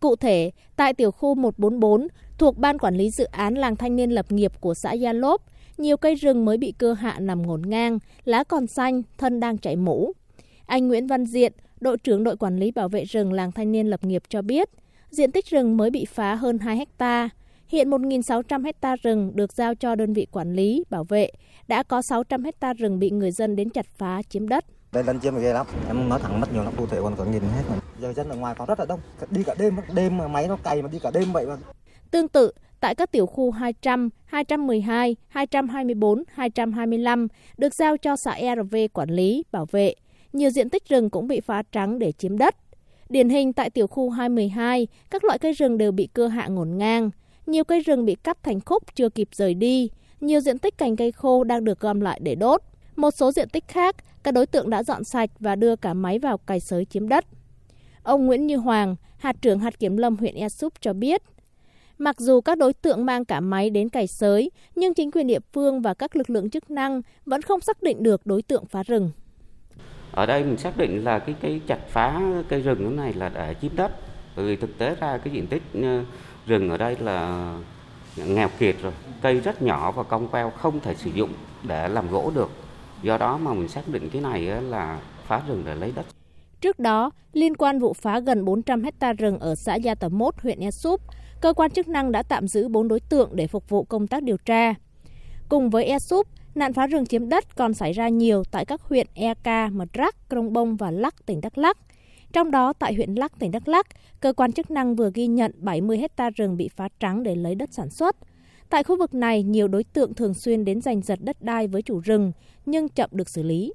Cụ thể, tại tiểu khu 144 thuộc Ban Quản lý Dự án Làng Thanh niên Lập nghiệp của xã Gia Lốp, nhiều cây rừng mới bị cưa hạ nằm ngổn ngang, lá còn xanh, thân đang chảy mũ. Anh Nguyễn Văn Diện, đội trưởng đội quản lý bảo vệ rừng Làng Thanh niên Lập nghiệp cho biết, diện tích rừng mới bị phá hơn 2 hecta. Hiện 1.600 hecta rừng được giao cho đơn vị quản lý, bảo vệ. Đã có 600 hecta rừng bị người dân đến chặt phá, chiếm đất. Đây đánh chiếm ghê lắm, em nói thẳng mất nhiều lắm, cụ thể còn có nhìn hết mà. Giờ dân ở ngoài có rất là đông, đi cả đêm, đêm mà máy nó cày mà đi cả đêm vậy mà. Tương tự, tại các tiểu khu 200, 212, 224, 225 được giao cho xã ERV quản lý, bảo vệ. Nhiều diện tích rừng cũng bị phá trắng để chiếm đất. Điển hình tại tiểu khu 212, các loại cây rừng đều bị cưa hạ ngổn ngang. Nhiều cây rừng bị cắt thành khúc chưa kịp rời đi. Nhiều diện tích cành cây khô đang được gom lại để đốt. Một số diện tích khác, các đối tượng đã dọn sạch và đưa cả máy vào cày sới chiếm đất. Ông Nguyễn Như Hoàng, hạt trưởng hạt kiểm lâm huyện Esup cho biết, Mặc dù các đối tượng mang cả máy đến cày sới, nhưng chính quyền địa phương và các lực lượng chức năng vẫn không xác định được đối tượng phá rừng. Ở đây mình xác định là cái cái chặt phá cây rừng này là để chiếm đất. Bởi vì thực tế ra cái diện tích ờ, rừng ở đây là nghèo kiệt rồi, cây rất nhỏ và cong queo không thể sử dụng để làm gỗ được. Do đó mà mình xác định cái này là phá rừng để lấy đất. Trước đó, liên quan vụ phá gần 400 hecta rừng ở xã Gia Tầm Mốt, huyện Ea Súp, cơ quan chức năng đã tạm giữ 4 đối tượng để phục vụ công tác điều tra. Cùng với Ea Súp, nạn phá rừng chiếm đất còn xảy ra nhiều tại các huyện Eka, Mật Rắc, Krông Bông và Lắc, tỉnh Đắk Lắc. Trong đó, tại huyện Lắc, tỉnh Đắk Lắc, cơ quan chức năng vừa ghi nhận 70 hecta rừng bị phá trắng để lấy đất sản xuất. Tại khu vực này, nhiều đối tượng thường xuyên đến giành giật đất đai với chủ rừng, nhưng chậm được xử lý.